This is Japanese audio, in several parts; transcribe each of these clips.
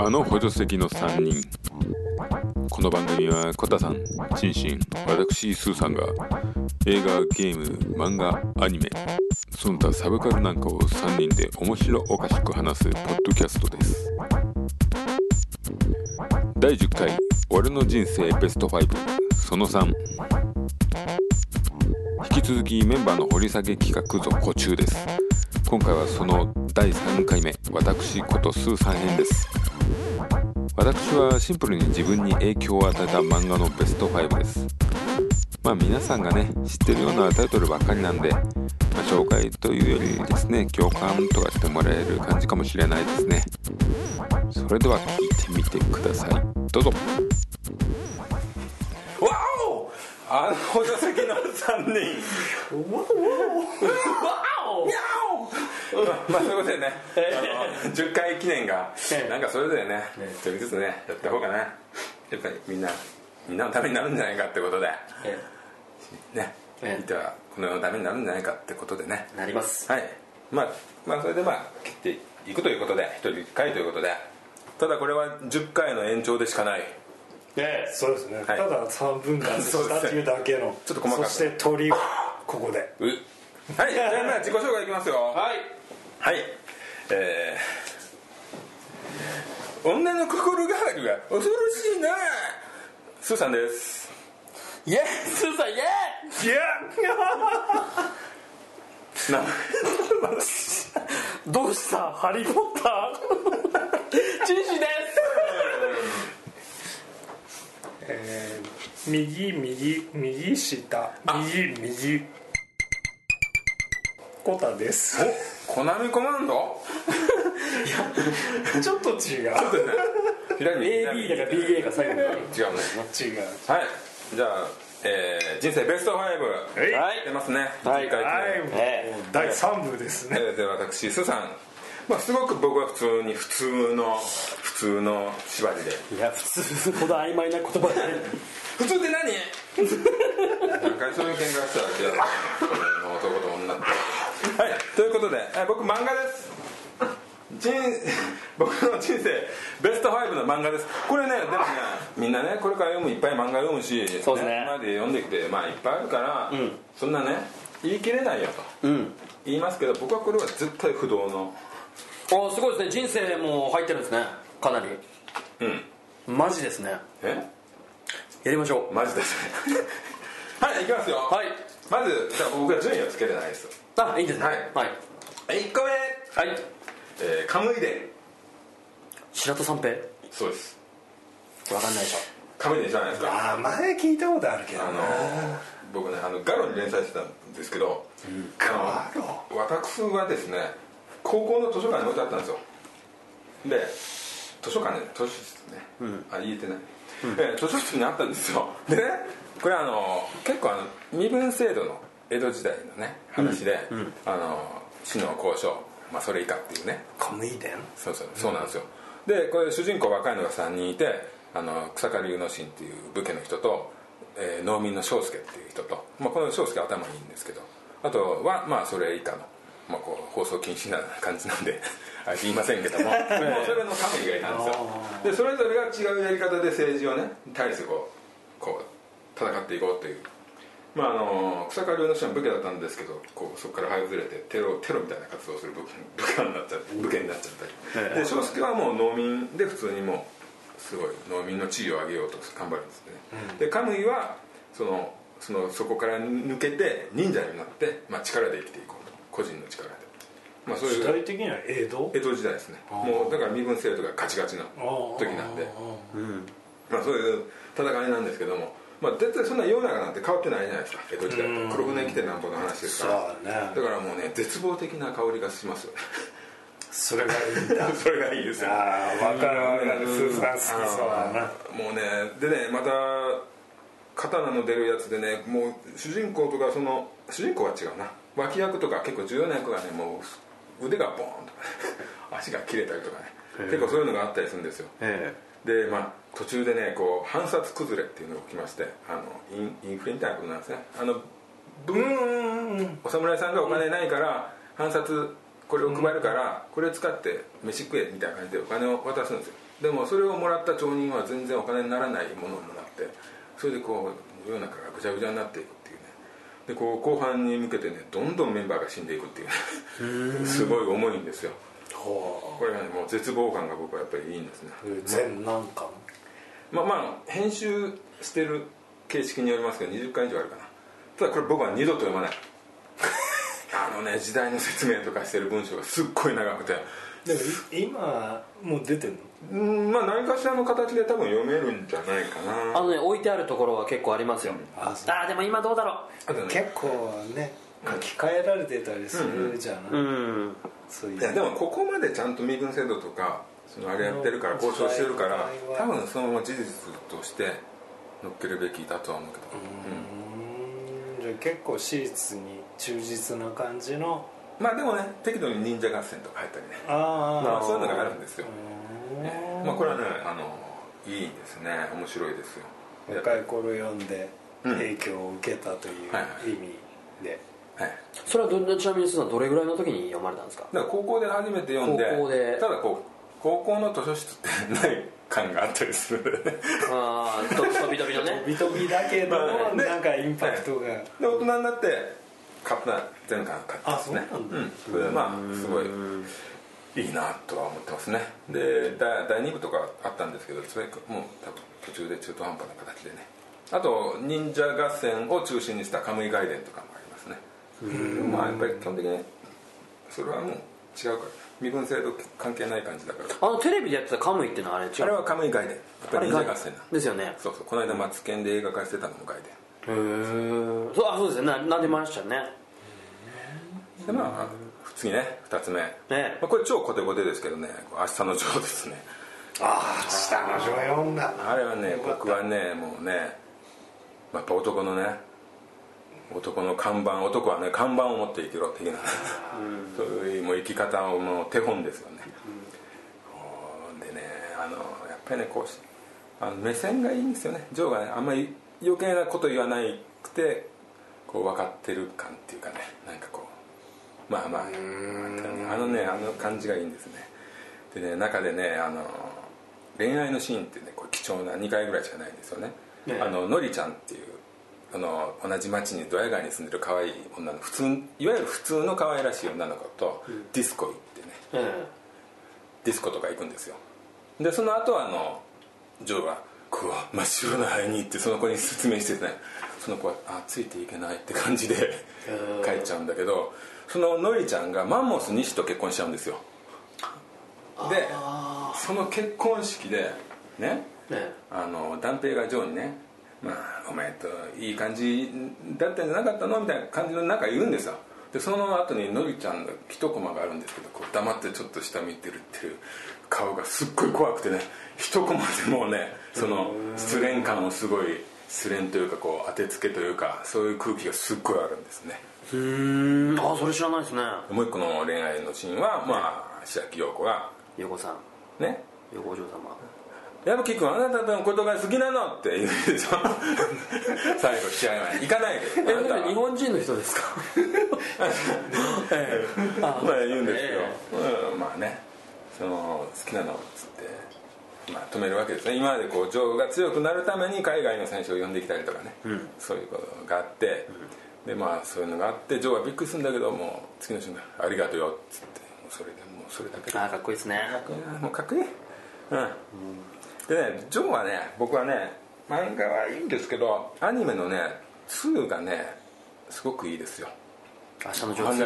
あの補助席の3人。この番組はコタさんシンシン私スーさんが映画ゲーム漫画アニメその他サブカルなんかを3人で面白おかしく話すポッドキャストです。第10回「俺の人生ベスト5」その3引き続きメンバーの掘り下げ企画続行中です。今回はその第3回目私ことスーさん編です。私はシンプルに自分に影響を与えた漫画のベスト5です。まあ皆さんがね知ってるようなタイトルばっかりなんで、まあ、紹介というよりですね共感とかしてもらえる感じかもしれないですね。それでは聞いてみてください。どうぞ。わお！あのの3人。わおわおまあそういうことでね、あの10回記念がなんかそれぞれね。一人ずつねやった方がねやっぱりみんなみんなのためになるんじゃないかってことで。ね。ええ。いてはこの世のためになるんじゃないかってことでね。なります。はい。まあまあそれでまあ切っていくということで一人1回ということで。ただこれは10回の延長でしかない。えそうですね、はい。ただ3分間でしたっていうだけの。ちょっと細かく。そして鳥はここで。う。はい。じゃあまあ自己紹介いきますよ。はいはい。えー、女の心変わりは恐ろしいな。スーさんです。イエースーさんイエいや。名前ーどうした？ハリー・ポッター？チンシです。えー、右右右下。右右コタです。おコナミコマンド？ちょっと違う。AB だから BA が最後に違うね。違う。はい。じゃあ、えー、人生ベスト5はいはい。出ますね。はい。え第3部ですね。えーで私スーさん。まあすごく僕は普通に普通の普通の縛りで。いや普通ほど曖昧な言葉でね 普通って何？何回そういう喧嘩したら嫌だ男とということで、え僕漫画です。人 僕の人生ベスト5の漫画です。これねでもねみんなねこれから読むいっぱい漫画読むしそうですね。今まで読んできてまあいっぱいあるから、ん。そんなね言い切れないよとうん。言いますけど僕はこれは絶対不動の。おすごいですね。人生も入ってるんですね。かなり。うん。マジですね。え？やりましょう。マジですね。はい行きますよ。はいまずじゃあ僕は順位をつけれないですあいいですね。はい。はい、1個目、はい、えー、カムイ伝白戸三平。そうです。わかんないでしょ。カムイ伝じゃないですか？ああ前聞いたことあるけどな。あの僕ねあのガロに連載してたんですけど、ガロ？私はですね高校の図書館に置いてあったんですよ。で図書館ね図書室ね、あ言えてない、えー図書室にあったんですよ。でねこれあの結構あの身分制度の江戸時代のね話で、あの死の交渉、まあ、それ以下っていうね。コムイデンそうそうそうなんですよ、でこれ主人公若いのが3人いてあの草刈龍之進っていう武家の人と、えー農民の庄助っていう人と、まあ、この庄助は頭いいんですけどあとはまあそれ以下の、まあ、こう放送禁止な感じなんで あ言いませんけども もうそれのカムイがいたんですよ。でそれぞれが違うやり方で政治をね対してこうこう戦っていこうという。まああの草刈龍之進は武家だったんですけどこうそこから這いずれてテロテロみたいな活動をする武家 武家になっちゃって武家になっちゃったり。で庄助はもう農民で普通にもうすごい農民の地位を上げようと頑張るんですね、でカムイはそのそのそこから抜けて忍者になって、まあ、力で生きていこうと。個人の力で、まあ、そういう。時代的には江戸？江戸時代ですね。もうだから身分制度がガチガチな時なんで。まあ、そういう戦いなんですけども、まあ、絶対そんな世の中なんて変わってないじゃないですか。江戸時代と黒船来てなんぼの話ですから。ね。だからもうね絶望的な香りがしますよね。それがいいんだ。それがいいですよ。ああ分かる分かる。スーさん好きそうだな。もうねでねまた刀の出るやつでねもう主人公とかその主人公は違うな。脇役とか結構重要な役がねもう腕がボーンとか 足が切れたりとかね。結構そういうのがあったりするんですよ。え。でまあ途中でねこう反殺崩れっていうのが起きましてあのインインフレみたいなことなんですね。あのぶお侍さんがお金ないから反殺これを配るからこれを使って飯食えみたいな感じでお金を渡すんですよ。でもそれをもらった町人は全然お金にならないものをもらってそれでこう世の中がぐちゃぐちゃになっていくっていうね。でこう後半に向けてねどんどんメンバーが死んでいくっていうね。すごい重いんですよ。ほこれがねもう絶望感が僕はやっぱりいいんですね。う全何巻まあまあ編集してる形式によりますけど20回以上あるかな。ただこれ僕は二度と読まない。あのね時代の説明とかしてる文章がすっごい長くて。でもい今もう出てんの？うんまあ何かしらの形で多分読めるんじゃないかな。あのね置いてあるところは結構ありますよ。ああーでも今どうだろあとね。結構ね書き換えられてたりするじゃない、ううん。そういう。いやでもここまでちゃんと身分制度とかそのあれやってるから交渉してるから多分そのまま事実として乗っけるべきだとは思うけど、うーん。じゃあ結構史実に忠実な感じの。うんまあでもね適度に忍者合戦とか入ったりね。あまあそういうのがあるんですよ。うー。んまあこれはねあのいいですね。面白いですよ。若い頃読んでうん。影響を受けたというはいはい。意味で、はい。それはどちなみにするのはどれぐらいの時に読まれたんですか？だから高校で初めて読んで高校で。ただこう高校の図書室ってない感があったりするああと飛び飛びのね。飛び飛びだけど、まあね。なんかインパクトが、で大人になってカップナ全巻買ったんですね。あそうなんだ。うん。それでまあすごいいいなとは思ってますね。で第第2部とかあったんですけどそれもう多分途中で中途半端な形でね。あと忍者合戦を中心にしたカムイ外伝とかもありますね。まあやっぱり基本的にそれはもう違うから身分制度関係ない感じだから。あのテレビでやってたカムイっていうのはあれ違う？あれはカムイ外伝やっぱり合戦な。ですよね。そうそう。この間マツケンで映画化してたのも外伝へえそうあそうですよね。ななんでましたよね。でまあ次ね2つ目、ね。まあ、これ超コテコテですけどね「明日のジョー」ですね。ああ下の女読んだあれはね僕はねもうねやっぱ男のね男の看板男はね看板を持って生きろ的な、そういうもう生き方をもう手本ですよね、でねあのやっぱりねこうしあの目線がいいんですよね。ジョーがねあんまり余計なこと言わなくてこう分かってる感っていうかね。なんかこうまあまああのねあの感じがいいんですね。でね中でねあの恋愛のシーンってねこれ貴重な2回ぐらいしかないんですよね。ねあののりちゃんっていうあの同じ町にドヤ川に住んでる可愛い女の普通いわゆる普通の可愛らしい女の子とディスコ行ってね、えディスコとか行くんですよ。でその後あのジョーがこう真っ白な灰に行ってその子に説明しててね。その子はあついていけないって感じで帰っちゃうんだけどそのノリちゃんがマンモス西と結婚しちゃうんですよ。でその結婚式でねえねあの断平がジョーにね「まあお前といい感じだったんじゃなかったの?」みたいな感じの中言うんですよ。でその後にのりちゃんが一コマがあるんですけどこう黙ってちょっと下見てるっていう顔がすっごい怖くてね一コマでもうねその失恋感をすごい失恋というかこう当てつけというかそういう空気がすっごいあるんですね。うー。んあそれ知らないですね。もう一個の恋愛のシーンはまあ千秋陽子が。横さん。ね。横お嬢様矢吹君あなたのことが好きなのって言うでしょ？最後試合前に行かないで。え日本人の人ですか？ええ。まあ言うんですよ、うん、まあね。その好きなのっつって、まあ、止めるわけですね。今までこうジョーが強くなるために海外の選手を呼んできたりとかね、そういうことがあって、でまあそういうのがあってジョーはびっくりするんだけどもう次の瞬間「ありがとうよ」っつって。それでもうそれだけで。あかっこいいですね。かっこいいなもうかっこいい。うん、でねジョーはね僕はね漫画はいいんですけどアニメのね2がねすごくいいですよ。明日の上アニ手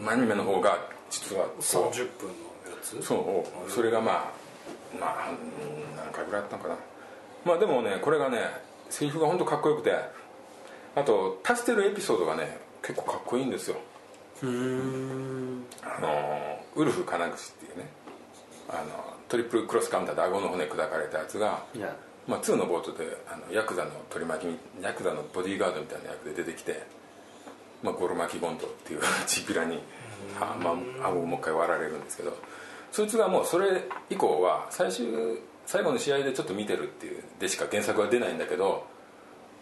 メアニメの方が実はこう30分のやつ？そうそれがまあまあうん何回ぐらいあったのかな。まあでもねこれがねセリフが本当かっこよくてあと足してるエピソードがね結構かっこいいんですよ。うーん。あのウルフ金串っていうねあのトリプルクロスカウンターで顎の骨砕かれたやつがまあ、2の冒頭であのヤクザの取り巻きヤクザのボディーガードみたいな役で出てきて、まあ、ゴロ巻きゴンドっていうチンピラには、まあ、顎をもう一回割られるんですけどそいつがもうそれ以降は最終最後の試合でちょっと見てるっていうでしか原作は出ないんだけど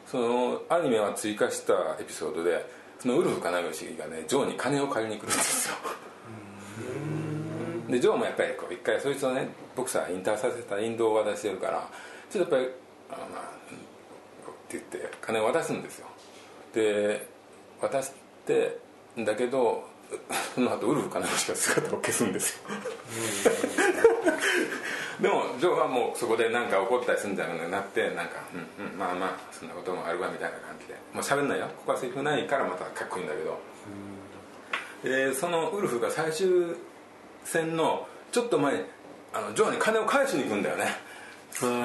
そのアニメは追加したエピソードでそのウルフ金串がねジョーに金を借りに来るんですよでジョーもやっぱりこう一回そいつをねボクサー引退させた引導を渡してるからちょっとやっぱりあのまあって言って金を渡すんですよ。で渡してんだけどその後ウルフかなしか姿を消すんですよ。でもジョーはもうそこで何か怒ったりするんじゃなくなってなんか、うんうん、まあまあそんなこともあるわみたいな感じで。もう喋んないよ。ここはセリフないからまたかっこいいんだけど、でそのウルフが最終戦のちょっと前あのジョーに金を返しに行くんだよね。それがね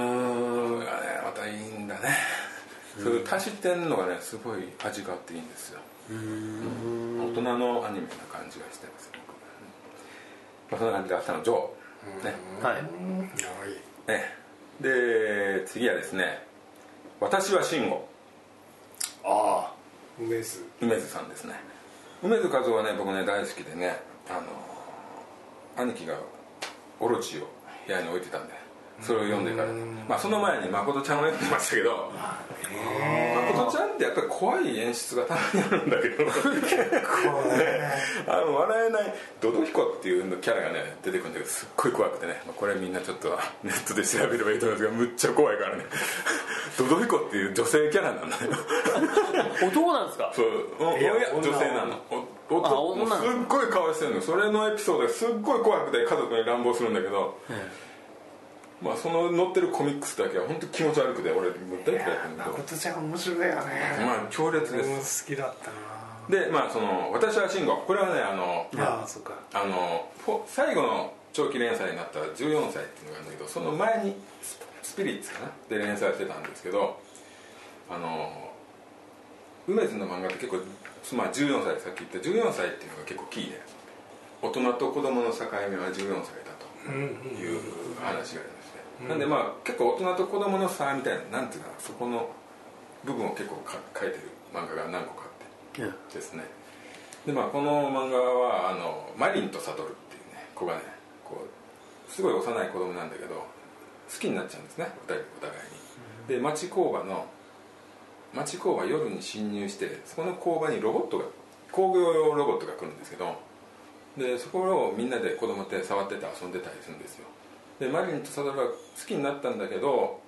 またいいんだね。そういう足してんのがねすごい味があっていいんですよ。大人のアニメな感じがしてます僕。まあ、そんな感じがあったのジョー、ね。はい。ね。で次はですね「私は慎吾ああ梅津」梅津さんですね。梅津和夫はね僕ね大好きでねあの兄貴がオロチを部屋に置いてたんでそれを読んでから、まあ、その前に誠ちゃんを読んでましたけど誠ちゃんってやっぱり怖い演出がたまにあるんだけど。あの笑えないドドヒコっていうキャラがね出てくるんだけどすっごい怖くてね。まあこれみんなちょっとネットで調べればいいと思うんですがむっちゃ怖いからね。ドドヒコっていう女性キャラなんだよ。男なんですか？そう。おいや女性なのすっごい顔してるのそれのエピソードがすっごい怖くて家族に乱暴するんだけど、まあその載ってるコミックスだけは本当気持ち悪くて俺もう大嫌いだったんだけど。誠ちゃん面白いよね。まあ強烈です。好きだったでまあその私は慎吾これはねあのなああそっか。あの最後の長期連載になったら14歳っていうのがあるんだけどその前にススピリッツかな？で連載してたんですけどあの梅津の漫画って結構、まあ、14歳さっき言った14歳っていうのが結構キーで大人と子供の境目は14歳だという話がありまして、なんでまあ結構大人と子供の差みたいななんていうかなそこの部分を結構か書いてる漫画が何個かあってですね。でまあこの漫画はあのマリンと悟っていうね子がねこうすごい幼い子供なんだけど好きになっちゃうんですねお互いお互いに。で町工場の町工場夜に侵入してそこの工場にロボットが工業用ロボットが来るんですけどでそこをみんなで子供って触ってて遊んでたりするんですよ。でマリンとサドルは好きになったんだけど、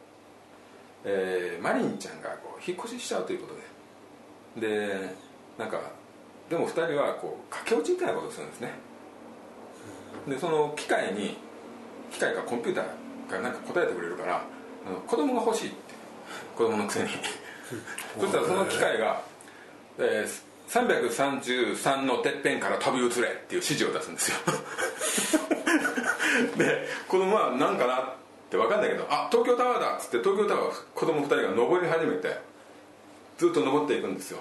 えーマリンちゃんがこう引っ越ししちゃうということで。でなんかでも2人はこう駆け落ちみたいなことするんですね。でその機械に機械かコンピューターがなんか答えてくれるからあの子供が欲しいって子供のくせに。そしたらその機械が、えー333のてっぺんから飛び移れっていう指示を出すんですよ。で子供は何かなって分かんないけど「あ東京タワーだ」っつって東京タワー子供2人が登り始めてずっと登っていくんですよ。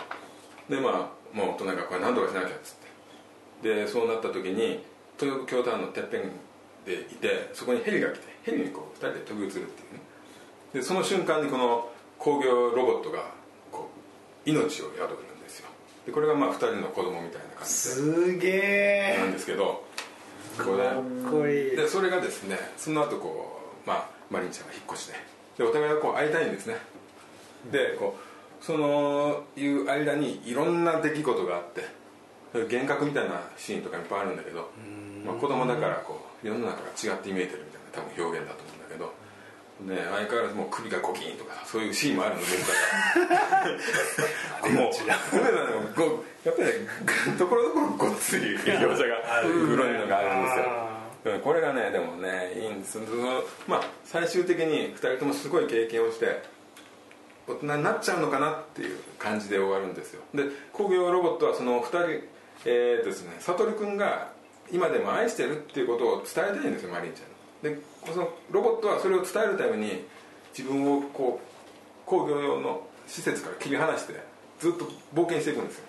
でまあもう大人がこれ何とかしなきゃっつって。でそうなった時に東京タワーのてっぺんでいてそこにヘリが来てヘリにこう2人で飛び移るっていうね。でその瞬間にこの工業ロボットがこう命を宿るんですよ。でこれがまあ2人の子供みたいな感じすげえ。なんですけどこれかっこいい。でそれがですねその後こうまあマリンちゃんが引っ越してでお互いがこう会いたいんですね。でこうそのいう間にいろんな出来事があって幻覚みたいなシーンとかいっぱいあるんだけど、まあ、子供だからこう世の中が違って見えてるみたいな多分表現だとね、相変わらずもう首がゴキンとかそういうシーンもあるの でもう梅田のやっぱりねところどころごっつい描写が黒いのがあるんですよ。うんこれがねでもねいいんですそのまあ最終的に2人ともすごい経験をして大人になっちゃうのかなっていう感じで終わるんですよ。で工業ロボットはその2人えー、ですね悟君が今でも愛してるっていうことを伝えたいんですよマリンちゃんにでそのロボットはそれを伝えるために自分をこう工業用の施設から切り離してずっと冒険していくんですよ。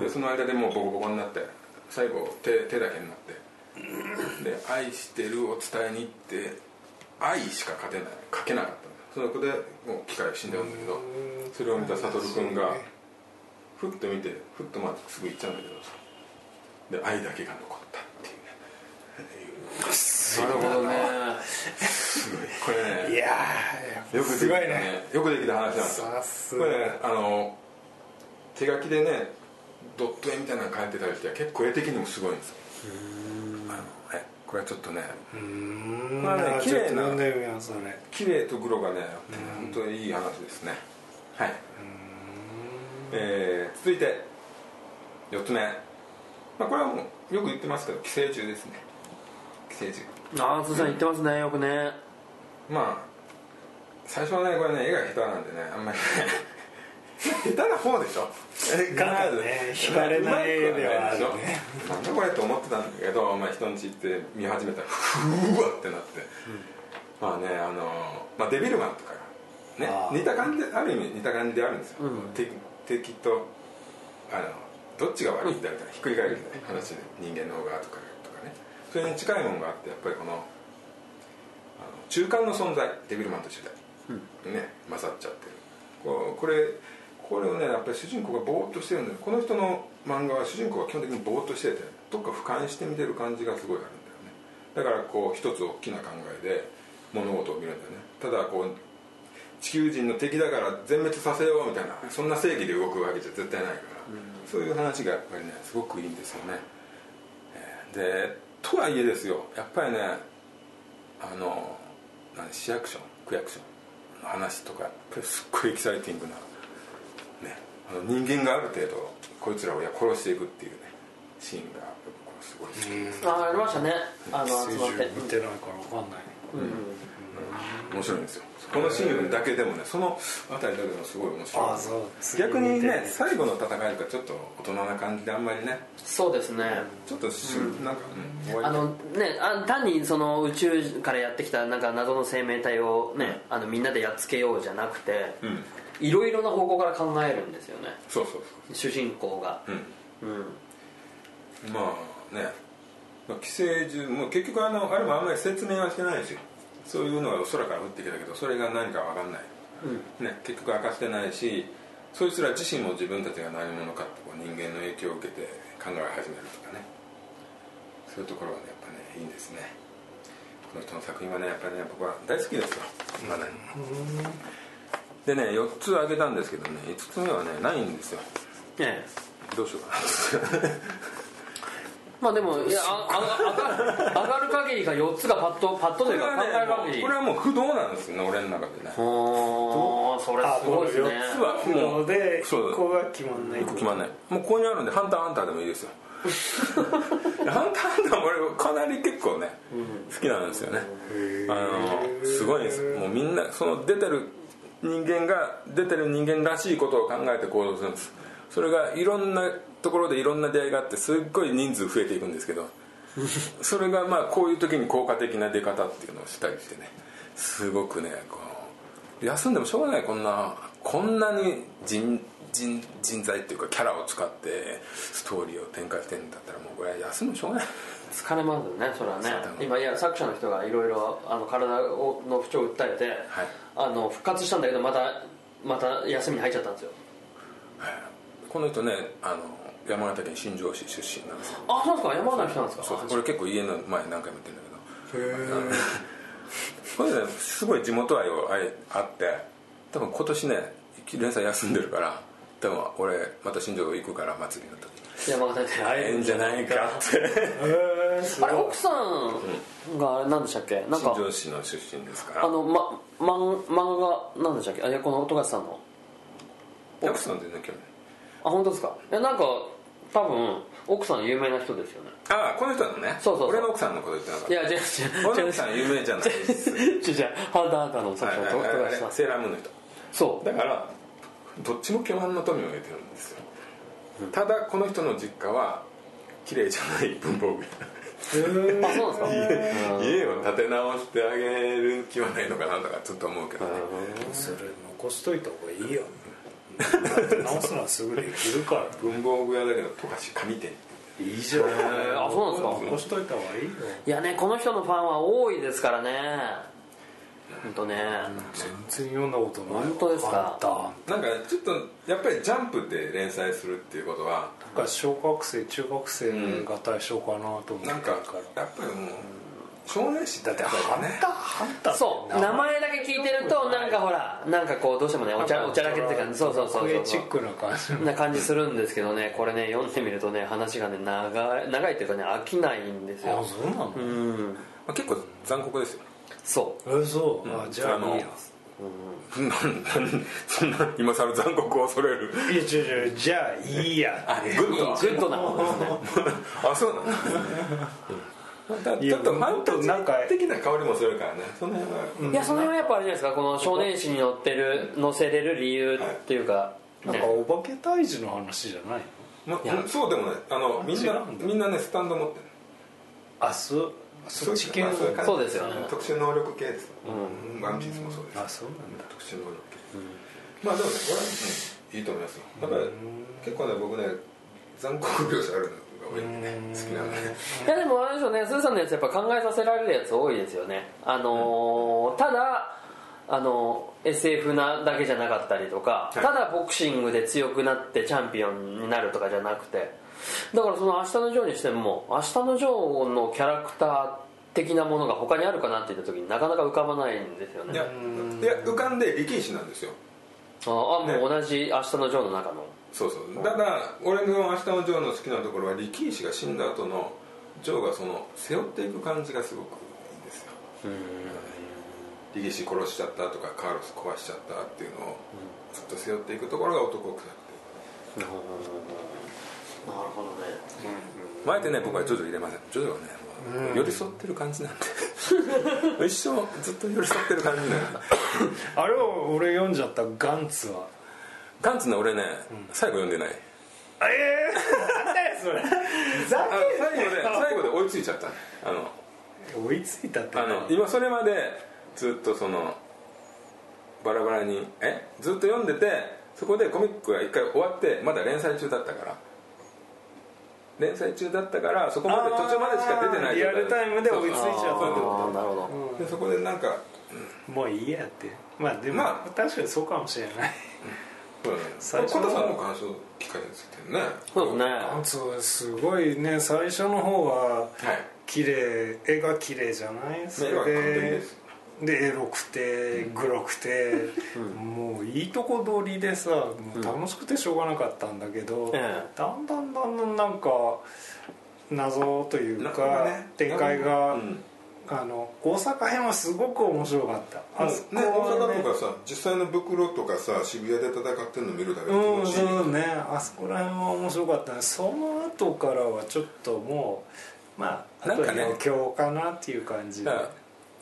でその間でもうボコボコになって最後手手だけになってで「愛してる」を伝えに行って愛しか勝てない書けなかったその子でもう機械が死んじゃうんだけどそれを見た悟君がふっと見てふっとまあすぐ行っちゃうんだけどで愛だけが残ったっていうね すごいこれね。い。やーよくですきたごいね。ねよくできた話なんですこれねあの手書きでねドット絵みたいなの書いてたりして結構絵的にもすごいんですよ。これはちょっとね。まあねあ綺麗な綺麗とグロがね本当にいい話ですね。はい。えー続いて4つ目、まあ、これはもうよく言ってますけど寄生虫ですね。寄生虫ああ鈴さん言ってますねよくね。まあ最初はねこれね絵が下手なんでねあんまりね。下手な方でしょ？必ずね。惹かれない絵ではあるね。ないでしょなんだこれと思ってたんだけど、まあ、人んち行って見始めたらふわってなって、まあねあの、まあ、デビルマンとかがね似た感じである意味似た感じであるんですよ、敵敵とあのどっちが悪いんだみたいなひっくり返るみたいな話で人間の方がとかそれに近いものがあってやっぱりこのあの中間の存在デビルマンと一緒で、ね勝っちゃってる。こうこれこれをねやっぱり主人公がぼーっとしてるんだよ。この人の漫画は主人公は基本的にぼーっとしててどっか俯瞰して見てる感じがすごいあるんだよね。だからこう一つ大きな考えで物事を見るんだよね。ただこう地球人の敵だから全滅させようみたいなそんな正義で動くわけじゃ絶対ないから、そういう話がやっぱりねすごくいいんですよね、えーでとはいえですよやっぱりねあの何市役所区役所の話とかやっぱりすっごいエキサイティングな、ね、あの人間がある程度こいつらをいや殺していくっていうねシーンが僕すごい好きです、ああありましたね。あの集まって。見てないからわかんない。面白いんですよこのシーンだけでもねその辺りだけでもすごい面白い。あそう逆にね次最後の戦いがちょっと大人な感じであんまりねそうですね。ちょっとし、なんか、うん、あのねあ単にその宇宙からやってきたなんか謎の生命体をねあのみんなでやっつけようじゃなくてうん。いろいろな方向から考えるんですよね。そうそう主人公が。そううん。うん。まあね。まあ寄生獣もう結局あのあれもあんまり説明はしてないですよそういうのが空から降ってきたけどそれが何か分かんない、ね、結局明かしてないしそいつら自身も自分たちが何者かってこう人間の影響を受けて考え始めるとかね。そういうところはねやっぱねいいんですね。この人の作品はねやっぱりね僕は大好きですよ。まだにでね4つ挙げたんですけどね5つ目はねないんですよ。ええ。どうしようかなまあでもいやああ上がる上がる限りが4つがパッとパッとというか考える限りこれはもう不動なんですよね俺の中でね。おーそれすごいですね。4つは不動でそう1個が決まんない決まんない。もうここにあるんで「ハンターハンター」でもいいですよ。ハンターハンターも俺かなり結構ね好きなんですよね。あのすごいんです。もうみんなその出てる人間が出てる人間らしいことを考えて行動するんです。それがいろんなところでいろんな出会いがあってすっごい人数増えていくんですけど それがまあこういう時に効果的な出方っていうのをしたりしてねすごくねこう休んでもしょうがないこんなこんなに人人人材っていうかキャラを使ってストーリーを展開してるんだったらもうこれは休んでもしょうがない。疲れますよねそれはね。今いや作者の人がいろいろあの体をの不調を訴えて、はい。あの復活したんだけどまたまた休みに入っちゃったんですよ。この人ねあの山形県新庄市出身なんですよ。あそうですか？山形の人なんですか？そうこれ結構家の前何回も言ってるんだけど。これねすごい地元愛をあって多分今年ね連載休んでるから多分俺また新庄行くから祭りの時山形で会えんじゃないか。って。あれ奥さんが何でしたっけ？なんか新庄市の出身ですから。あの、ま、漫漫画何でしたっけ？あいやこの音勝さんの。奥さん全然興味ないあ本当ですか？いやなんか多分奥さん有名な人ですよね。ああこの人なのね。そうそうそう。俺の奥さんのこと言ってなかっいや違う違う。た俺の奥さん有名じゃないです。違う違ハンターハンターの作者の音はいはいはい。あれ勝さんセーラームーンの人。そう。だからどっちも巨万の富を得てるんですよ。ただこの人の実家は綺麗じゃない文房具屋。あそうなんですか？家を建て直してあげる気はないのかなとかちょっと思うけどね。それ残しといた方がいいよ直すのはすぐできるから。文房具屋だけど十勝紙店いいじゃんえーあそうなんですか？残しといた方がいいよ。いやねこの人のファンは多いですからね。本当ね。全然読んだことない。本当ですか？なんかちょっとやっぱりジャンプで連載するっていうことはなんか小学生中学生が対象かなと思ってなんかやっぱりもう少年誌だってハンターハンターそう。名前だけ聞いてるとなんかほらなんかこうどうしてもねお茶お茶だけって感じ。そうそうそうクエそう。チックな感じな感じするんですけどねこれね読んでみるとね話がね長い長いっていうかね飽きないんですよ。そうなの？うん。まあ、結構残酷ですよ。そう。えそう。あじゃあいいやなんなんそんな今更残酷を恐れる。いや違う違うじゃあいいや。グッド。グッドなものですね。あそうなんちょっとファンタジなんかー的な香りもするからね。その辺は、いやその辺はやっぱあれじゃないですか。この少年誌に載ってる載せれる理由っていうか、なんかお化け退治の話じゃないの？まうんそうでもねあのみんなみんなねスタンド持ってる。あそうそっち系の？まあそうですよね。特殊能力系です、ワンピースもそうです。あそうなんだ。特殊能力系、まあでもねこれは、うん、いいと思いますよ。やっぱり結構ね僕ね残酷描写あるのが多いんで好きなんで。いやでもあれでしょうねスーさんのやつやっぱ考えさせられるやつ多いですよね。あのーただあの SF なだけじゃなかったりとか、はい。ただボクシングで強くなってチャンピオンになるとかじゃなくて。だからその「明日のジョー」にしても「明日のジョー」のキャラクター的なものが他にあるかなって言った時になかなか浮かばないんですよね。いやいや浮かんで力士なんですよ。ああもう同じ「明日のジョー」の中のそうそう。ただ俺の「明日のジョー」の好きなところは力士が死んだ後のジョーがその背負っていく感じがすごくいいんですよ。力士殺しちゃったとかカーロス壊しちゃったっていうのをずっと背負っていくところが男臭くて。なるほどね。前ってね僕はジョジョ入れません。ジョジョはね寄り添ってる感じなんで。一生ずっと寄り添ってる感じなんで。あれを俺読んじゃったガンツはガンツね俺ね最後読んでない。ええなんだよそれ。ざあ最後で最後で追いついちゃった。ねあの追いついたってあの今それまでずっとそのバラバラにえ？ずっと読んでてそこでコミックが一回終わってまだ連載中だったから。連載中だったからそこまで途中までしか出てないリアルタイムで追いついちゃった。ってあなるほど、でそこでなんかともういいやって。まあでも、ま確かにそうかもしれない最初の小田さんの感想聞かせてね。そうですね。ガンツはすごいね。最初の方ははい。綺麗絵が綺麗じゃない？それででエロくてグロくて、もういいとこ取りでさもう楽しくてしょうがなかったんだけど、ええ。だんだんだんだんなんか謎というかね。展開が、うんあの大阪編はすごく面白かった。あそこね、大阪とかさ実際の袋とかさ渋谷で戦ってるの見るだけでうん気持ちいい、そうね。あそこら辺は面白かったね。その後からはちょっともうまああとなんかね。余興かなっていう感じで。だから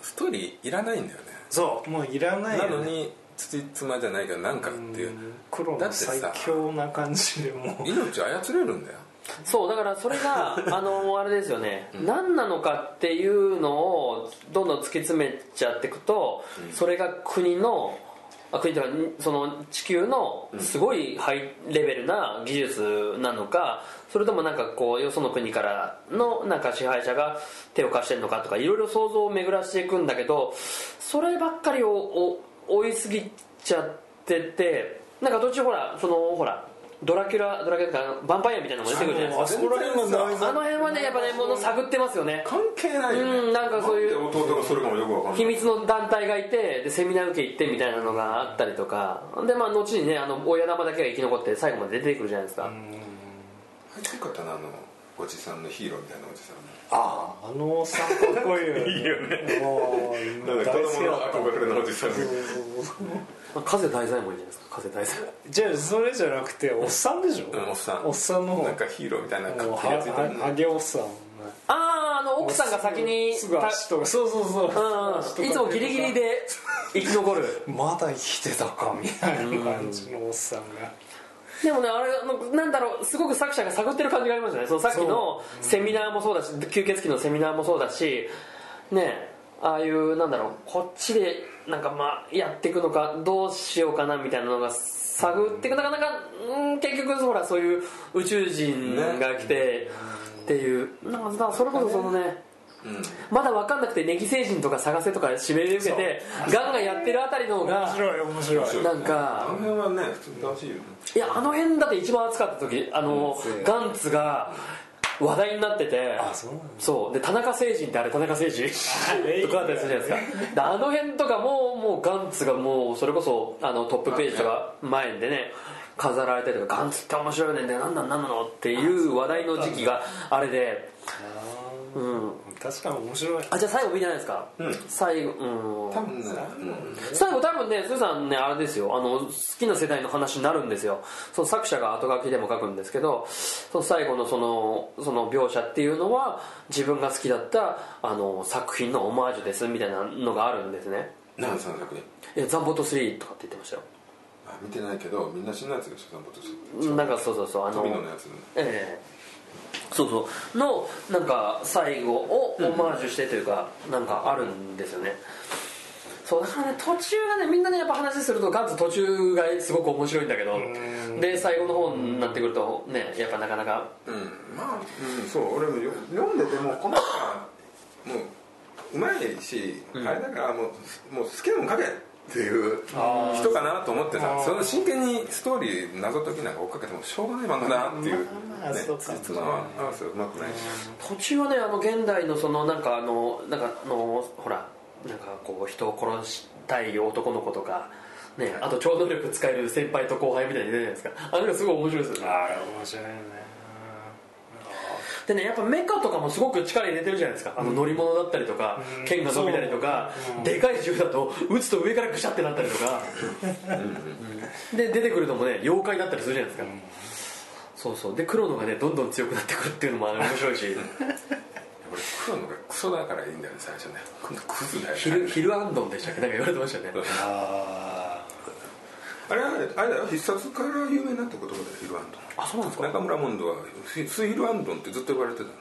ストーリーいらないんだよね。そうもういらないよ、ね、なのに土妻じゃないけどなんかっていう。黒の最強な感じでもう。命操れるんだよそうだからそれが あのあれですよね、何なのかっていうのをどんどん突き詰めちゃっていくと、それが国のあ国というかその地球のすごいハイレベルな技術なのかそれともなんかこうよその国からのなんか支配者が手を貸してるのかとかいろいろ想像を巡らしていくんだけどそればっかりをお追いすぎちゃっててなんか途中ほらそのほらドラキュラドラキュラとかヴァンパイアみたいなのも出てくるじゃないですか。あそこら辺が大あの辺はねやっぱねもの探ってますよね。関係ないよねうんなんかそういう弟がそれかもよくわかんない。秘密の団体がいてでセミナー受け行ってみたいなのがあったりとか。でまあ後にねあの親玉だけが生き残って最後まで出てくるじゃないですか、入ってよかったなあのおじさんのヒーローみたいなおじさんあああのおっさんかっこいいよね。いいよね。もうなんか子供の憧れのおじさん風大左衛門いいじゃないですか風大左衛門じゃあそれじゃなくておっさんでしょ、うんおっさん。おっさんの方。なんかヒーローみたいなかもうっこいいやついたはハゲおっさんあああの奥さんが先にすぐ足とかそうそうそううんいつもギリギリで生き残る。まだ生きてたかみたいな感じのおっさんが。でもねあれのなんだろうすごく作者が探ってる感じがありましたね。そのさっきのセミナーもそうだし吸血鬼のセミナーもそうだしねああいうなんだろうこっちでなんかまあやっていくのかどうしようかなみたいなのが探っていく。なかなか、うん、結局ほらそういう宇宙人が来てっていう。なんかそれこそそのねまだ分かんなくてネギ星人とか探せとか指名で受けてガンガンやってるあたりの方が面白い面白い。なんかあの辺はね普通に楽しいよね。いやあの辺だって一番暑かった時あのうん。ガンツが話題になっててあそうそう。で田中誠人ってあれ田中誠人れとかあったりするじゃないですか。であの辺とかももうガンツがもうそれこそあのトップページとか前でね飾られたりとかガンツって面白いねんだよ何なんなんなのっていう話題の時期があれであうん。ー確かに面白い。あじゃあ最後見てないですか、最後うん。多分ね。最後多分ねスーさんねあれですよ。あの好きな世代の話になるんですよ。その作者が後書きでも書くんですけどその最後のそのその描写っていうのは自分が好きだったあの作品のオマージュですみたいなのがあるんですね。何その作品？えザンボット3とかって言ってましたよ。あ見てないけどみんな死ぬやつでしょ散歩としてなんかそうそうそうあの富野のやつええそうそう。のなんか最後をオマージュしてというか、なんかあるんですよね。そうだからね途中がねみんなねやっぱ話するとガンツ途中がすごく面白いんだけどで最後の方になってくるとねやっぱなかなか。うん。まあ、うん、そう俺もよ読んでてもこの人はもううまいし、あれだからもうもう好きなもん書けっていう人かなと思ってさその真剣にストーリー謎解きなんか追っかけてもしょうがない漫画だなっていう、ねまあそうか。実の合わせうまくないし。途中はねあの現代のそのなんかあのなんかあのほらなんかこう人を殺したい男の子とかね、あと超能力使える先輩と後輩みたいに出るじゃないですか。あれがすごい面白いですよね。あれ面白いねでねやっぱメカとかもすごく力入れてるじゃないですか。あの乗り物だったりとか、剣が伸びたりとか、でかい銃だと撃つと上からぐしゃってなったりとか。で出てくるのもね妖怪だったりするじゃないですか、そうそう。で黒のがねどんどん強くなってくるっていうのも面白いし。俺黒のがクソだからいいんだよね最初ね。クズだよね。ヒルヒルアンドンでしたっけ？なんか言われてましたよね。そうああれはあれだよ。必殺から有名になった言葉だよヒルアンド。ンあそうなんですか？中村モンドはススヒルアンドンってずっと言われてたんだ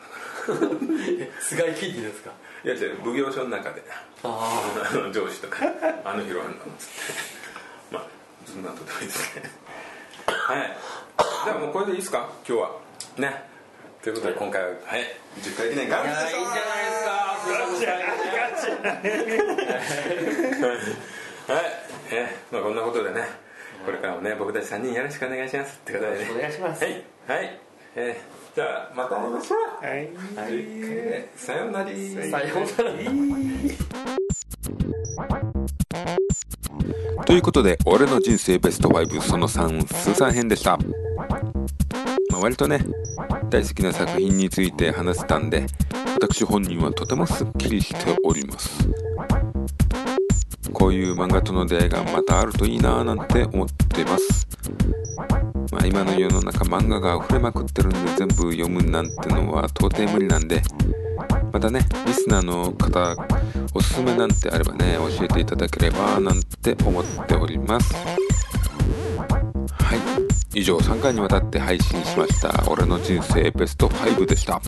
菅井キンディですか？いや違う奉行所の中で。ああの上司とか。あのヒルアンドンっつって。まあそんなとでもいいですね。はい。じゃあもうこれでいいですか？今日は。ね。ということで今回ははい。10回記念があいやいいじゃないですか。はい、えーまあ、こんなことでねこれからもね僕たち3人よろしくお願いしますってことでね。お願いします。はいはい、えーじゃあまた会いましょう。ーはい。11回目さようなら。さようなら。ということで俺の人生ベスト5その3スーさん編でした、まあ、割とね大好きな作品について話せたんで私本人はとてもすっきりしておりますこういう漫画との出会いがまたあるといいなぁなんて思ってます。まあ今の世の中漫画が溢れまくってるんで全部読むなんてのは到底無理なんで。またねリスナーの方おすすめなんてあればね教えていただければなんて思っております。はい。以上3回にわたって配信しました。俺の人生ベスト5でした。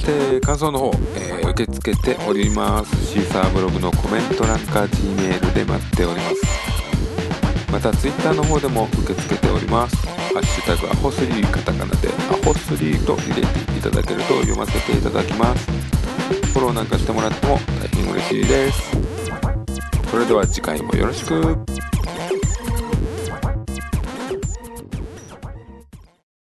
そして感想の方、えー受け付けております。シーサーブログのコメント欄か G メールで待っております。また Twitter の方でも受け付けております。ハッシュタグアホスリーカタカナでアホスリーと入れていただけると読ませていただきます。フォローなんかしてもらっても大変嬉しいです。それでは次回もよろしく。